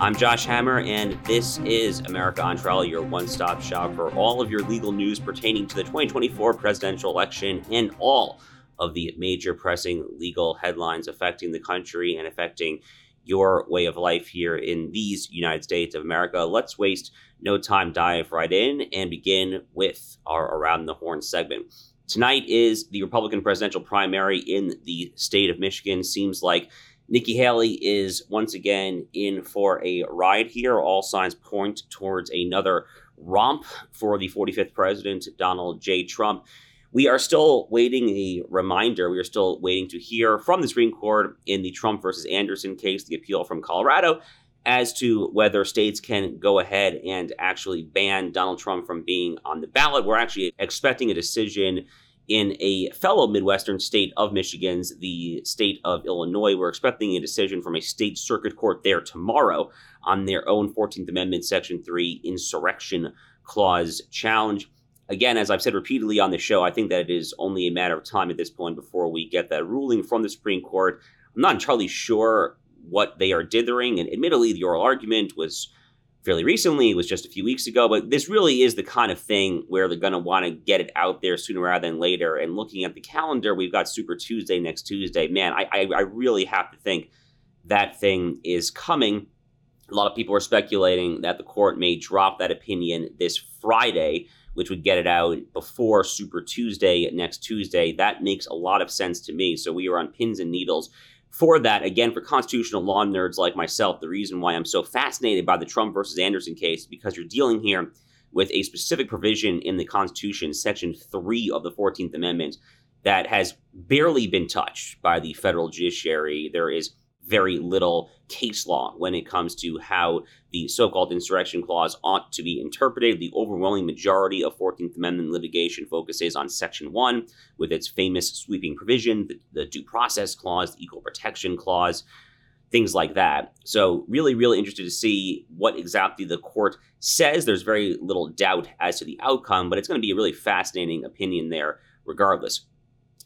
I'm Josh Hammer, and this is America on Trial, your one stop shop for all of your legal news pertaining to the 2024 presidential election and all of the major pressing legal headlines affecting the country and affecting your way of life here in these United States of America. Let's waste no time, dive right in, and begin with our Around the Horn segment. Tonight is the Republican presidential primary in the state of Michigan. Seems like Nikki Haley is once again in for a ride here. All signs point towards another romp for the 45th president, Donald J. Trump. We are still waiting a reminder. We are still waiting to hear from the Supreme Court in the Trump versus Anderson case, the appeal from Colorado, as to whether states can go ahead and actually ban Donald Trump from being on the ballot. We're actually expecting a decision in a fellow Midwestern state of Michigan's, the state of Illinois. We're expecting a decision from a state circuit court there tomorrow on their own 14th Amendment, Section 3 insurrection clause challenge. Again, as I've said repeatedly on the show, I think that it is only a matter of time at this point before we get that ruling from the Supreme Court. I'm not entirely sure what they are dithering, and admittedly, the oral argument was fairly recently. It was just a few weeks ago, but this really is the kind of thing where they're going to want to get it out there sooner rather than later. And looking at the calendar, we've got Super Tuesday next Tuesday. Man, I, I, I really have to think that thing is coming. A lot of people are speculating that the court may drop that opinion this Friday, which would get it out before Super Tuesday next Tuesday. That makes a lot of sense to me. So we are on pins and needles for that, again, for constitutional law nerds like myself, the reason why I'm so fascinated by the Trump versus Anderson case, because you're dealing here with a specific provision in the Constitution, Section 3 of the 14th Amendment, that has barely been touched by the federal judiciary. There is very little case law when it comes to how the so called insurrection clause ought to be interpreted. The overwhelming majority of 14th Amendment litigation focuses on Section 1 with its famous sweeping provision, the, the due process clause, the equal protection clause. Things like that. So, really, really interested to see what exactly the court says. There's very little doubt as to the outcome, but it's going to be a really fascinating opinion there, regardless.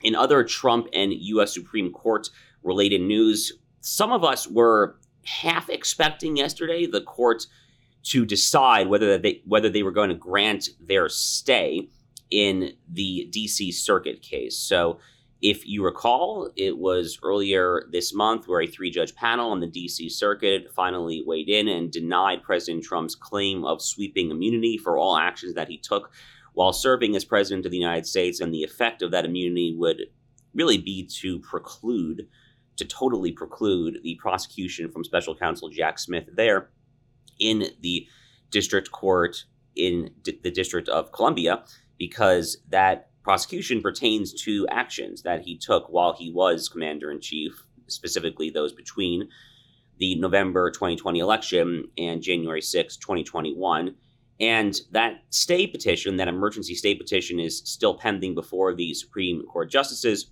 In other Trump and U.S. Supreme Court related news, some of us were half expecting yesterday the court to decide whether they whether they were going to grant their stay in the DC Circuit case. So, if you recall, it was earlier this month where a three judge panel on the DC Circuit finally weighed in and denied President Trump's claim of sweeping immunity for all actions that he took while serving as President of the United States. And the effect of that immunity would really be to preclude to totally preclude the prosecution from special counsel Jack Smith there in the district court in D- the District of Columbia because that prosecution pertains to actions that he took while he was commander in chief, specifically those between the November 2020 election and January 6, 2021. And that stay petition, that emergency stay petition, is still pending before the Supreme Court justices.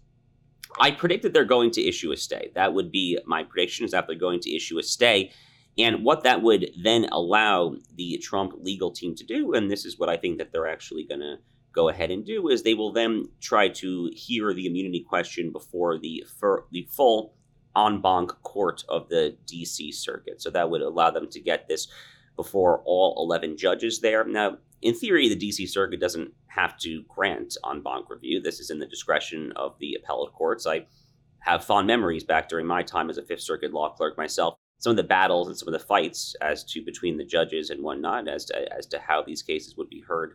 I predict that they're going to issue a stay. That would be my prediction is that they're going to issue a stay. And what that would then allow the Trump legal team to do, and this is what I think that they're actually going to go ahead and do, is they will then try to hear the immunity question before the for the full en banc court of the D.C. Circuit. So that would allow them to get this before all 11 judges there. Now, in theory, the DC Circuit doesn't have to grant en banc review. This is in the discretion of the appellate courts. I have fond memories back during my time as a Fifth Circuit law clerk myself. Some of the battles and some of the fights as to between the judges and whatnot as to as to how these cases would be heard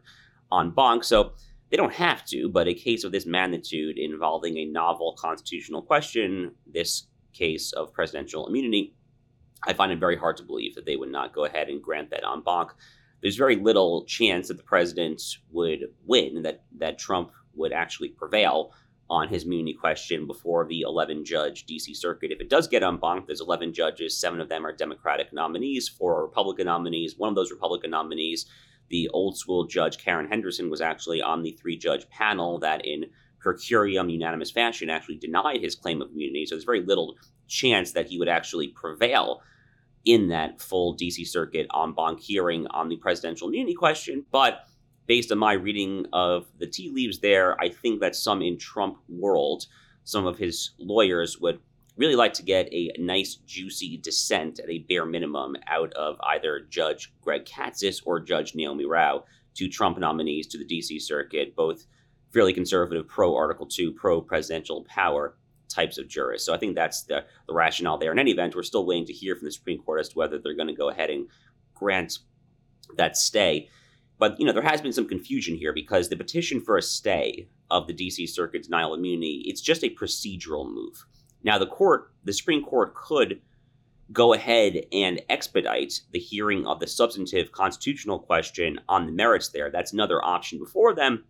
en banc. So they don't have to, but a case of this magnitude involving a novel constitutional question, this case of presidential immunity, I find it very hard to believe that they would not go ahead and grant that en banc there's very little chance that the president would win, that that Trump would actually prevail on his immunity question before the 11 judge DC Circuit. If it does get unbonked, there's 11 judges, seven of them are Democratic nominees, four are Republican nominees. One of those Republican nominees, the old school judge Karen Henderson, was actually on the three judge panel that, in per curiam unanimous fashion, actually denied his claim of immunity. So there's very little chance that he would actually prevail in that full DC Circuit en banc hearing on the presidential immunity question. But based on my reading of the tea leaves there, I think that some in Trump world, some of his lawyers would really like to get a nice, juicy dissent at a bare minimum out of either Judge Greg Katsas or Judge Naomi Rao, two Trump nominees to the DC Circuit, both fairly conservative, pro Article 2, pro presidential power types of jurists. So I think that's the, the rationale there. In any event, we're still waiting to hear from the Supreme Court as to whether they're going to go ahead and grant that stay. But you know, there has been some confusion here because the petition for a stay of the DC Circuit's denial immunity, it's just a procedural move. Now the court, the Supreme Court could go ahead and expedite the hearing of the substantive constitutional question on the merits there. That's another option before them.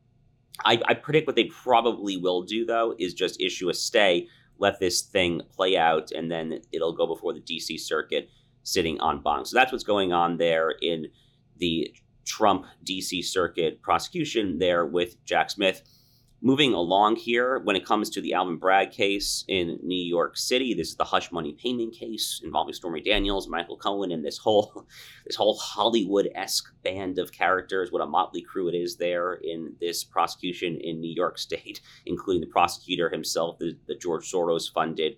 I, I predict what they probably will do though is just issue a stay, let this thing play out, and then it'll go before the DC Circuit sitting en banc. So that's what's going on there in the Trump DC Circuit prosecution there with Jack Smith. Moving along here, when it comes to the Alvin Bragg case in New York City, this is the hush money payment case involving Stormy Daniels, Michael Cohen, and this whole this whole Hollywood esque band of characters. What a motley crew it is there in this prosecution in New York State, including the prosecutor himself, the, the George Soros funded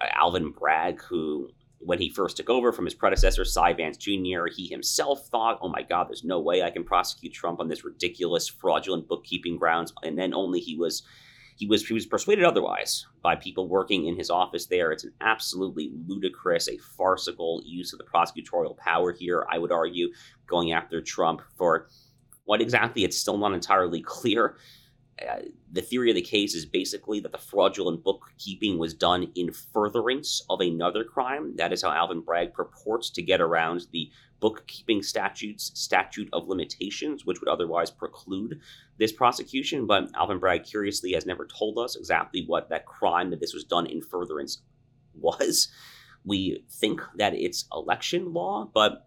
uh, Alvin Bragg, who when he first took over from his predecessor, Cy Vance Jr., he himself thought, oh my God, there's no way I can prosecute Trump on this ridiculous, fraudulent bookkeeping grounds. And then only he was. He was he was persuaded otherwise by people working in his office there. It's an absolutely ludicrous, a farcical use of the prosecutorial power here. I would argue going after Trump for what exactly it's still not entirely clear the theory of the case is basically that the fraudulent bookkeeping was done in furtherance of another crime. That is how Alvin Bragg purports to get around the bookkeeping statutes statute of limitations, which would otherwise preclude this prosecution. But Alvin Bragg, curiously, has never told us exactly what that crime that this was done in furtherance was. We think that it's election law, but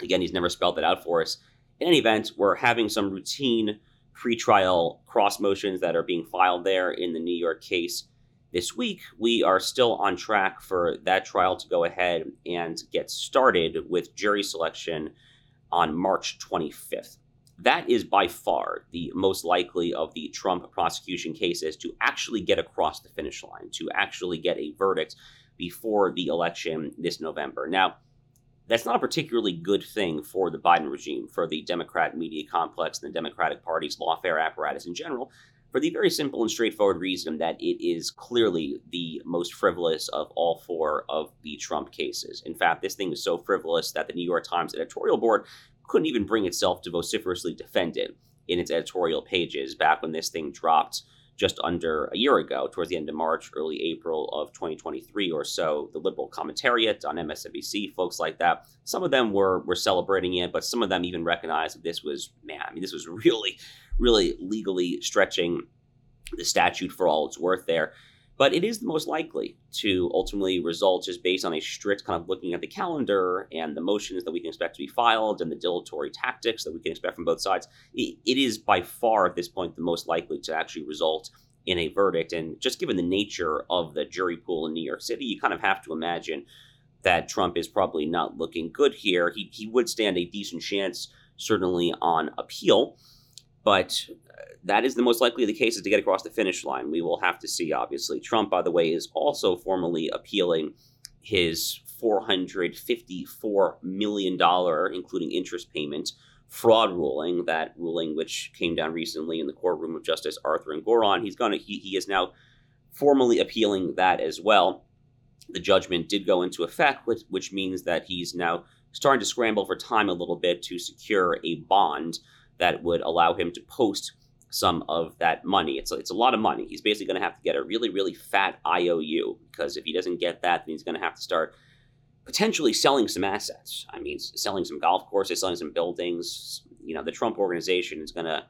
again, he's never spelled that out for us. In any event, we're having some routine pretrial cross motions that are being filed there in the New York case this week, we are still on track for that trial to go ahead and get started with jury selection on March 25th. That is by far the most likely of the Trump prosecution cases to actually get across the finish line, to actually get a verdict before the election this November. Now, that's not a particularly good thing for the Biden regime, for the Democrat media complex, and the Democratic Party's lawfare apparatus in general, for the very simple and straightforward reason that it is clearly the most frivolous of all four of the Trump cases. In fact, this thing is so frivolous that the New York Times editorial board couldn't even bring itself to vociferously defend it in its editorial pages back when this thing dropped just under a year ago, towards the end of March, early April of 2023 or so, the liberal commentariat on MSNBC, folks like that, some of them were were celebrating it, but some of them even recognized that this was, man, I mean, this was really, really legally stretching the statute for all it's worth there. But it is the most likely to ultimately result just based on a strict kind of looking at the calendar and the motions that we can expect to be filed and the dilatory tactics that we can expect from both sides. it, it is by far at this point the most likely to actually result in a verdict. And just given the nature of the jury pool in New York City, you kind of have to imagine that Trump is probably not looking good here. He, he would stand a decent chance, certainly on appeal. But uh, that is the most likely of the cases to get across the finish line. We will have to see, obviously. Trump, by the way, is also formally appealing his $454 million, including interest payment, fraud ruling. That ruling, which came down recently in the courtroom of Justice Arthur Engoron, he's gonna he, he is now formally appealing that as well. The judgment did go into effect, which, which means that he's now starting to scramble for time a little bit to secure a bond that would allow him to post some of that money. It's a, it's a lot of money. He's basically going to have to get a really, really fat IOU because if he doesn't get that, then he's going to have to start potentially selling some assets. I mean, selling some golf courses, selling some buildings. You know, the Trump organization is going to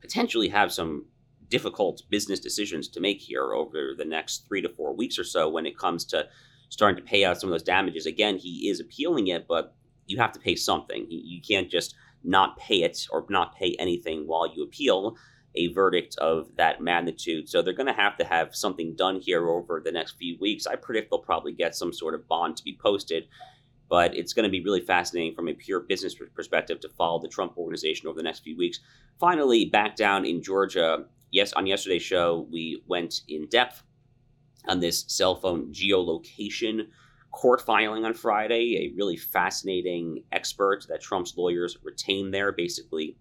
potentially have some difficult business decisions to make here over the next three to four weeks or so when it comes to starting to pay out some of those damages. Again, he is appealing it, but you have to pay something. You can't just not pay it or not pay anything while you appeal a verdict of that magnitude. So they're going to have to have something done here over the next few weeks. I predict they'll probably get some sort of bond to be posted, but it's going to be really fascinating from a pure business perspective to follow the Trump organization over the next few weeks. Finally, back down in Georgia, yes, on yesterday's show, we went in depth on this cell phone geolocation court filing on Friday, a really fascinating expert that Trump's lawyers retained there, basically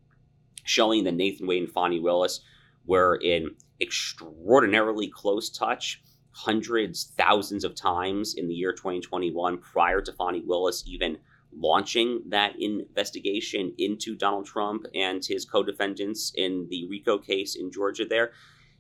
showing that Nathan Wade and Fani Willis were in extraordinarily close touch hundreds, thousands of times in the year 2021 prior to Fani Willis even launching that investigation into Donald Trump and his co defendants in the RICO case in Georgia there.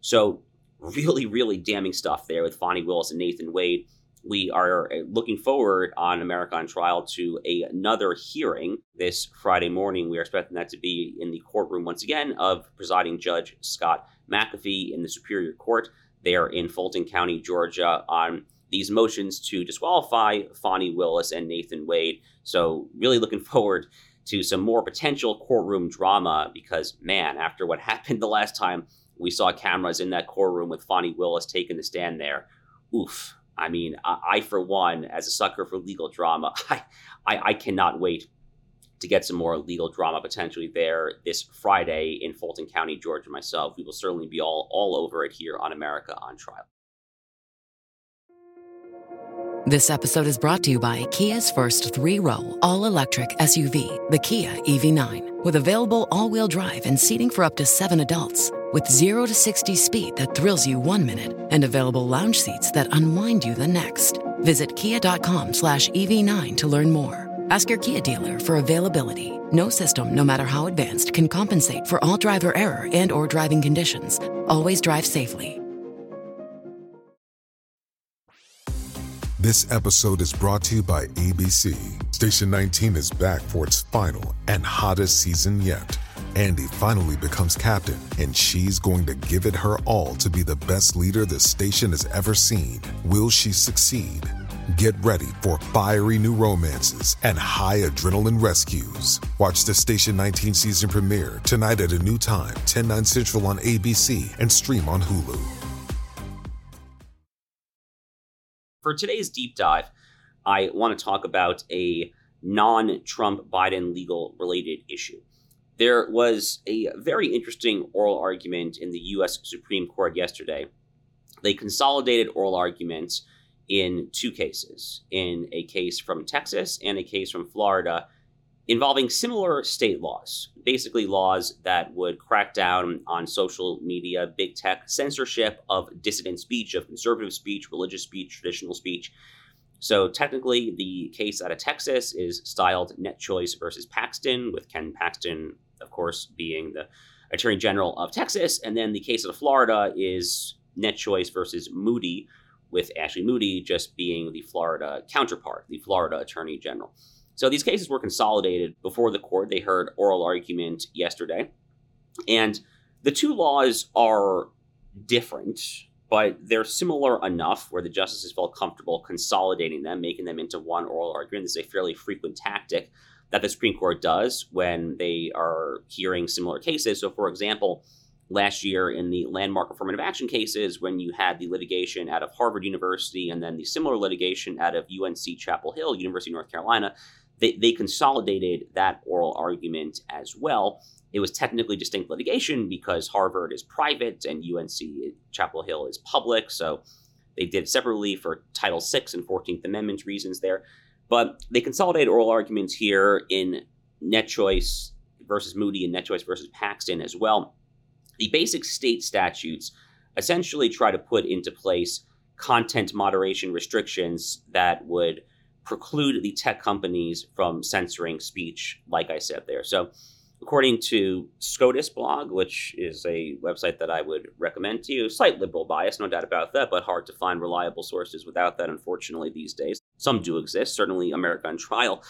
So, really, really damning stuff there with Fani Willis and Nathan Wade we are uh, looking forward on America on Trial to a, another hearing this Friday morning. We are expecting that to be in the courtroom once again of presiding Judge Scott McAfee in the Superior Court there in Fulton County, Georgia, on these motions to disqualify Fani Willis and Nathan Wade. So, really looking forward to some more potential courtroom drama because, man, after what happened the last time we saw cameras in that courtroom with Fani Willis taking the stand there, oof, I mean, I, I, for one, as a sucker for legal drama, I, I, I cannot wait to get some more legal drama potentially there this Friday in Fulton County, Georgia. Myself, we will certainly be all all over it here on America on Trial. This episode is brought to you by Kia's first three-row all-electric SUV, the Kia EV9, with available all-wheel drive and seating for up to seven adults. With 0 to 60 speed that thrills you one minute and available lounge seats that unwind you the next. Visit kia.com slash EV9 to learn more. Ask your Kia dealer for availability. No system, no matter how advanced, can compensate for all driver error and or driving conditions. Always drive safely. This episode is brought to you by ABC. Station 19 is back for its final and hottest season yet Andy finally becomes captain, and she's going to give it her all to be the best leader the station has ever seen. Will she succeed? Get ready for fiery new romances and high adrenaline rescues. Watch the Station 19 season premiere tonight at a new time, 10, 9 central on ABC and stream on Hulu. For today's deep dive, I want to talk about a non Trump Biden legal related issue. There was a very interesting oral argument in the U.S. Supreme Court yesterday. They consolidated oral arguments in two cases in a case from Texas and a case from Florida involving similar state laws, basically laws that would crack down on social media, big tech, censorship of dissident speech, of conservative speech, religious speech, traditional speech. So technically, the case out of Texas is styled Net Choice versus Paxton, with Ken Paxton of course, being the Attorney General of Texas. And then the case out of Florida is Net Choice versus Moody, with Ashley Moody just being the Florida counterpart, the Florida Attorney General. So these cases were consolidated before the court. They heard oral argument yesterday. And the two laws are different, but they're similar enough where the justices felt comfortable consolidating them, making them into one oral argument. This is a fairly frequent tactic that the Supreme Court does when they are hearing similar cases. So, for example, last year in the landmark affirmative action cases, when you had the litigation out of Harvard University and then the similar litigation out of UNC Chapel Hill, University of North Carolina, they, they consolidated that oral argument as well. It was technically distinct litigation because Harvard is private and UNC Chapel Hill is public. So they did separately for Title VI and 14th Amendment reasons there. But they consolidate oral arguments here in net choice versus Moody and net choice versus Paxton as well. The basic state statutes essentially try to put into place content moderation restrictions that would preclude the tech companies from censoring speech, like I said there. So, according to SCOTUS blog, which is a website that I would recommend to you, slight liberal bias, no doubt about that, but hard to find reliable sources without that, unfortunately, these days some do exist, certainly America on Trial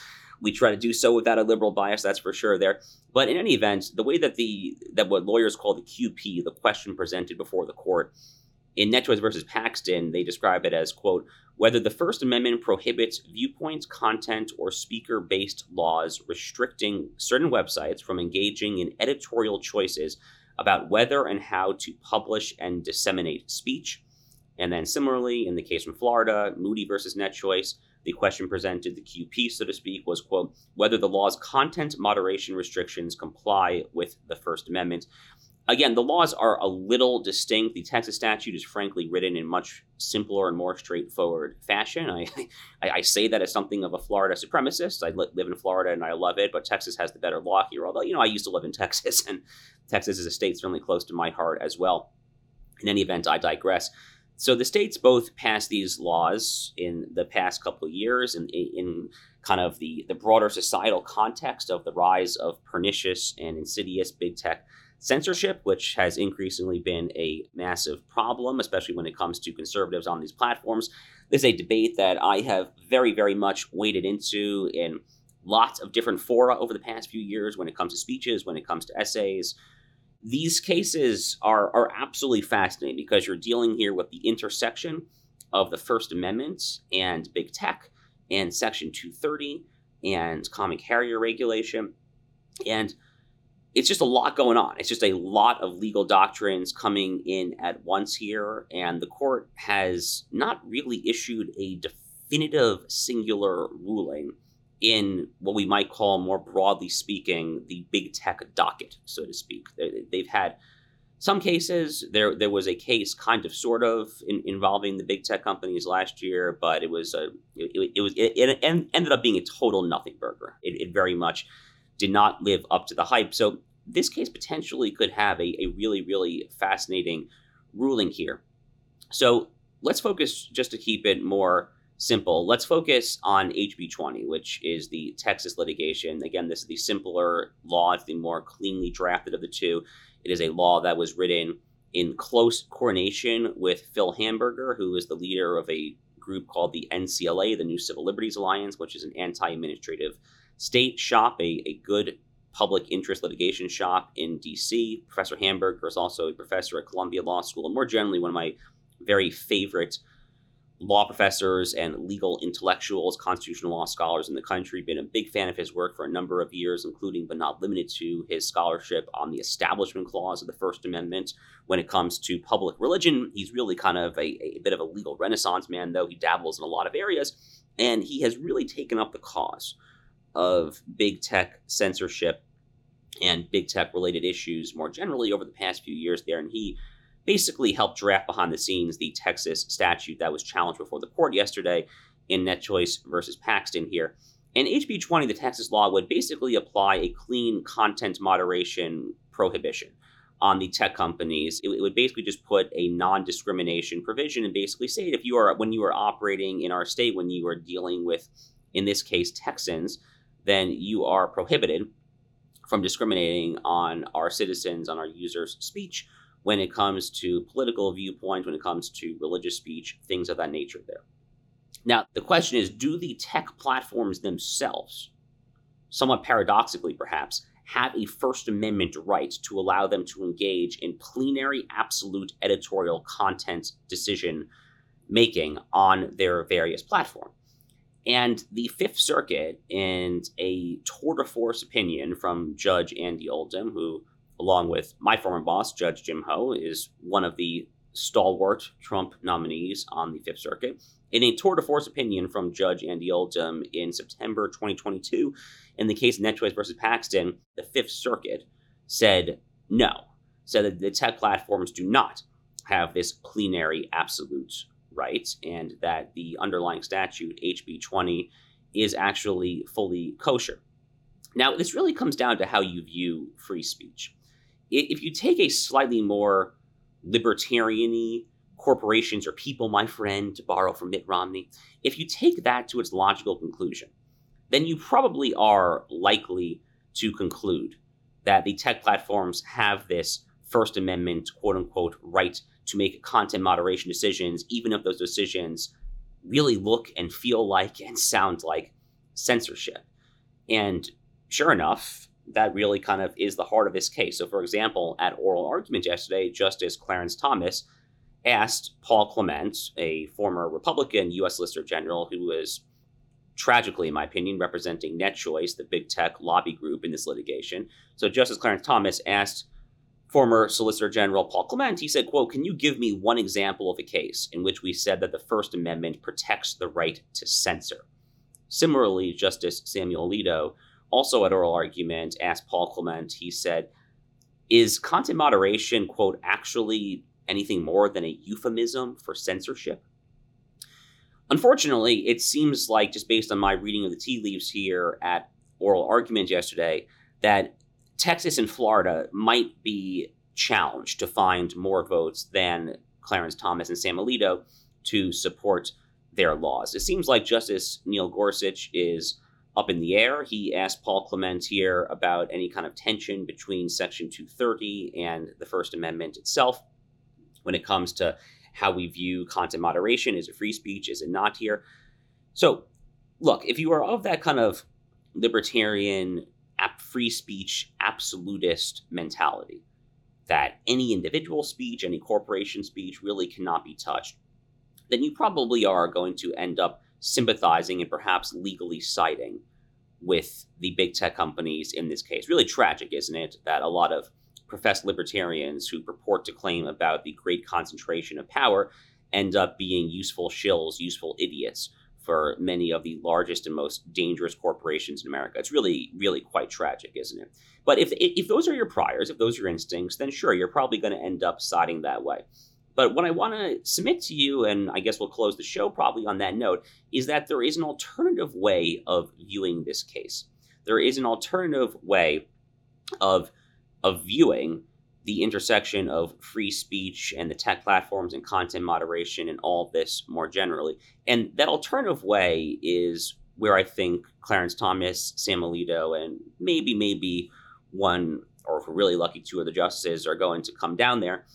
we try to do so without a liberal bias, that's for sure there. But in any event, the way that the that what lawyers call the QP, the question presented before the court, in NetChoice versus Paxton, they describe it as quote whether the First Amendment prohibits viewpoints, content, or speaker-based laws restricting certain websites from engaging in editorial choices about whether and how to publish and disseminate speech. And then similarly, in the case from Florida, Moody versus NetChoice, the question presented, the QP, so to speak, was, quote, whether the law's content moderation restrictions comply with the First Amendment. Again, the laws are a little distinct. The Texas statute is frankly written in much simpler and more straightforward fashion. I, I, I say that as something of a Florida supremacist. I live in Florida and I love it, but Texas has the better law here. Although, you know, I used to live in Texas, and Texas is a state certainly close to my heart as well. In any event, I digress. So the states both passed these laws in the past couple of years in, in kind of the, the broader societal context of the rise of pernicious and insidious big tech censorship, which has increasingly been a massive problem, especially when it comes to conservatives on these platforms. This is a debate that I have very, very much waded into in lots of different fora over the past few years when it comes to speeches, when it comes to essays, these cases are, are absolutely fascinating because you're dealing here with the intersection of the First Amendment and big tech and Section 230 and common carrier regulation. And it's just a lot going on. It's just a lot of legal doctrines coming in at once here. And the court has not really issued a definitive singular ruling in what we might call, more broadly speaking, the big tech docket, so to speak. They've had some cases. There, there was a case, kind of, sort of, in, involving the big tech companies last year, but it was a, it, it was, it, it, ended up being a total nothing burger. It, it very much did not live up to the hype. So this case potentially could have a, a really, really fascinating ruling here. So let's focus just to keep it more simple. Let's focus on HB 20, which is the Texas litigation. Again, this is the simpler law, it's the more cleanly drafted of the two. It is a law that was written in close coordination with Phil Hamburger, who is the leader of a group called the NCLA, the New Civil Liberties Alliance, which is an anti administrative state shop, a, a good public interest litigation shop in DC. Professor Hamburger is also a professor at Columbia Law School, and more generally, one of my very favorite law professors and legal intellectuals, constitutional law scholars in the country. Been a big fan of his work for a number of years, including but not limited to his scholarship on the Establishment Clause of the First Amendment. When it comes to public religion, he's really kind of a, a bit of a legal renaissance man, though he dabbles in a lot of areas. And he has really taken up the cause of big tech censorship and big tech related issues more generally over the past few years there. And he basically helped draft behind the scenes the Texas statute that was challenged before the court yesterday in NetChoice versus Paxton here. And HB 20, the Texas law, would basically apply a clean content moderation prohibition on the tech companies. It, it would basically just put a non discrimination provision and basically say if you are, when you are operating in our state, when you are dealing with, in this case, Texans, then you are prohibited from discriminating on our citizens, on our users' speech when it comes to political viewpoints, when it comes to religious speech, things of that nature there. Now, the question is do the tech platforms themselves, somewhat paradoxically perhaps, have a First Amendment right to allow them to engage in plenary absolute editorial content decision making on their various platforms? And the Fifth Circuit, in a tour de force opinion from Judge Andy Oldham, who along with my former boss, Judge Jim Ho, is one of the stalwart Trump nominees on the Fifth Circuit. In a tour de force opinion from Judge Andy Oldham in September 2022, in the case of NetChoice versus Paxton, the Fifth Circuit said no, said that the tech platforms do not have this plenary absolute right, and that the underlying statute, HB 20, is actually fully kosher. Now, this really comes down to how you view free speech if you take a slightly more libertarian corporations or people, my friend, to borrow from Mitt Romney, if you take that to its logical conclusion, then you probably are likely to conclude that the tech platforms have this First Amendment, quote unquote, right to make content moderation decisions, even if those decisions really look and feel like and sound like censorship. And sure enough, that really kind of is the heart of this case. So, for example, at oral argument yesterday, Justice Clarence Thomas asked Paul Clement, a former Republican U.S. Solicitor General who was tragically, in my opinion, representing NetChoice, the big tech lobby group in this litigation. So, Justice Clarence Thomas asked former Solicitor General Paul Clement, he said, quote, can you give me one example of a case in which we said that the First Amendment protects the right to censor? Similarly, Justice Samuel Alito, also at oral argument, asked Paul Clement, he said, is content moderation, quote, actually anything more than a euphemism for censorship? Unfortunately, it seems like, just based on my reading of the tea leaves here at oral argument yesterday, that Texas and Florida might be challenged to find more votes than Clarence Thomas and Sam Alito to support their laws. It seems like Justice Neil Gorsuch is up in the air. He asked Paul Clement here about any kind of tension between Section 230 and the First Amendment itself when it comes to how we view content moderation. Is it free speech? Is it not here? So, look, if you are of that kind of libertarian free speech absolutist mentality. That any individual speech, any corporation speech really cannot be touched, then you probably are going to end up sympathizing and perhaps legally siding with the big tech companies in this case. Really tragic, isn't it, that a lot of professed libertarians who purport to claim about the great concentration of power end up being useful shills, useful idiots for many of the largest and most dangerous corporations in America. It's really, really quite tragic, isn't it? But if, if those are your priors, if those are your instincts, then sure, you're probably going to end up siding that way. But what I want to submit to you, and I guess we'll close the show probably on that note, is that there is an alternative way of viewing this case. There is an alternative way of of viewing the intersection of free speech and the tech platforms and content moderation and all this more generally. And that alternative way is where I think Clarence Thomas, Sam Alito, and maybe, maybe one, or if we're really lucky, two of the justices are going to come down there.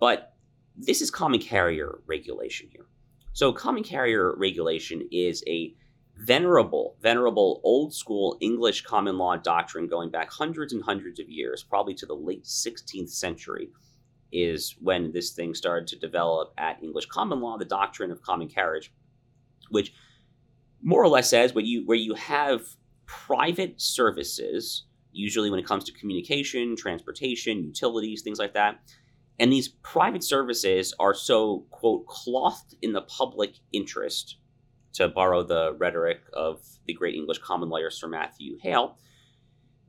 But this is common carrier regulation here. So, common carrier regulation is a venerable, venerable old school English common law doctrine going back hundreds and hundreds of years, probably to the late 16th century, is when this thing started to develop at English common law, the doctrine of common carriage, which more or less says where you where you have private services, usually when it comes to communication, transportation, utilities, things like that. And these private services are so, quote, clothed in the public interest to borrow the rhetoric of the great English common lawyer Sir Matthew Hale,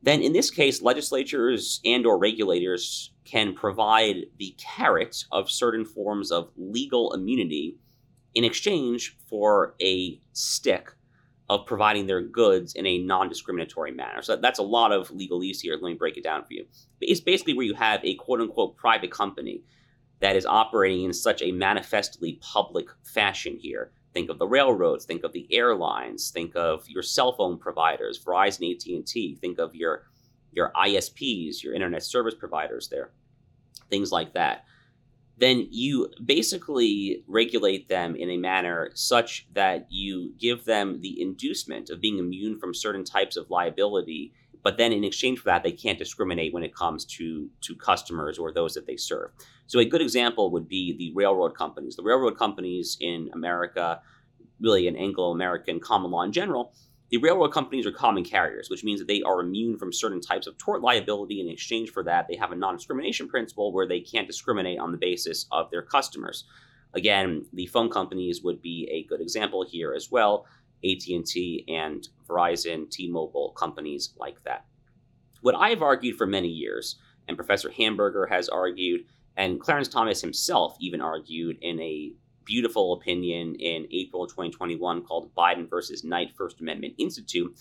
then in this case, legislatures and or regulators can provide the carrot of certain forms of legal immunity in exchange for a stick of providing their goods in a non-discriminatory manner. So that's a lot of legalese here. Let me break it down for you. It's basically where you have a quote unquote private company that is operating in such a manifestly public fashion here Think of the railroads, think of the airlines, think of your cell phone providers, Verizon, AT&T, think of your your ISPs, your internet service providers there. Things like that. Then you basically regulate them in a manner such that you give them the inducement of being immune from certain types of liability but then in exchange for that they can't discriminate when it comes to to customers or those that they serve so a good example would be the railroad companies. The railroad companies in America, really in Anglo-American common law in general, the railroad companies are common carriers, which means that they are immune from certain types of tort liability. In exchange for that, they have a non-discrimination principle where they can't discriminate on the basis of their customers. Again, the phone companies would be a good example here as well. AT&T and Verizon, T-Mobile, companies like that. What I have argued for many years, and Professor Hamburger has argued, and Clarence Thomas himself even argued in a beautiful opinion in April 2021 called Biden versus Knight First Amendment Institute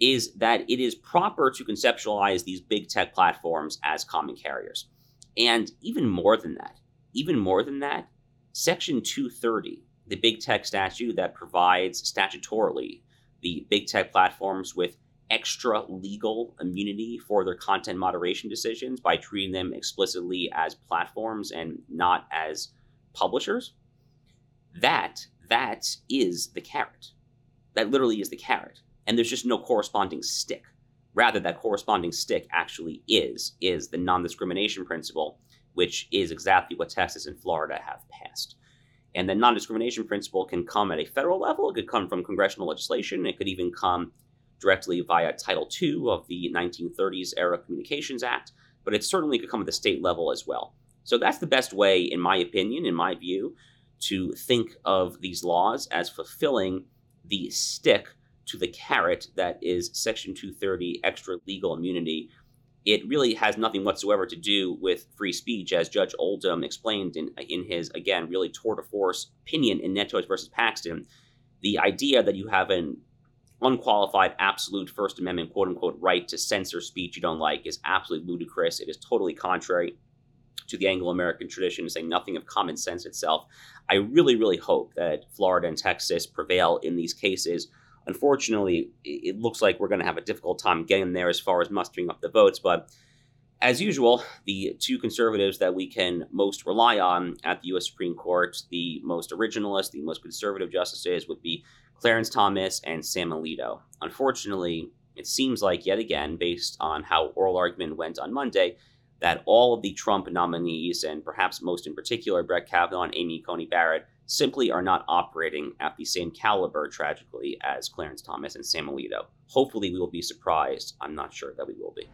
is that it is proper to conceptualize these big tech platforms as common carriers. And even more than that, even more than that, Section 230, the big tech statute that provides statutorily the big tech platforms with extra legal immunity for their content moderation decisions by treating them explicitly as platforms and not as publishers that that is the carrot that literally is the carrot and there's just no corresponding stick. Rather, that corresponding stick actually is is the non-discrimination principle, which is exactly what Texas and Florida have passed. And the non-discrimination principle can come at a federal level. It could come from congressional legislation. It could even come directly via Title II of the 1930s era Communications Act. But it certainly could come at the state level as well. So that's the best way, in my opinion, in my view, to think of these laws as fulfilling the stick to the carrot that is Section 230 extra legal immunity. It really has nothing whatsoever to do with free speech, as Judge Oldham explained in, in his, again, really tour de force opinion in NetChoice versus Paxton. The idea that you have an unqualified, absolute First Amendment, quote unquote, right to censor speech you don't like is absolutely ludicrous. It is totally contrary to the Anglo American tradition, saying nothing of common sense itself. I really, really hope that Florida and Texas prevail in these cases. Unfortunately, it looks like we're going to have a difficult time getting there as far as mustering up the votes, but as usual, the two conservatives that we can most rely on at the U.S. Supreme Court, the most originalist, the most conservative justices, would be Clarence Thomas and Sam Alito. Unfortunately, it seems like yet again, based on how oral argument went on Monday, that all of the Trump nominees, and perhaps most in particular Brett Kavanaugh and Amy Coney Barrett, simply are not operating at the same caliber, tragically, as Clarence Thomas and Sam Alito. Hopefully, we will be surprised. I'm not sure that we will be.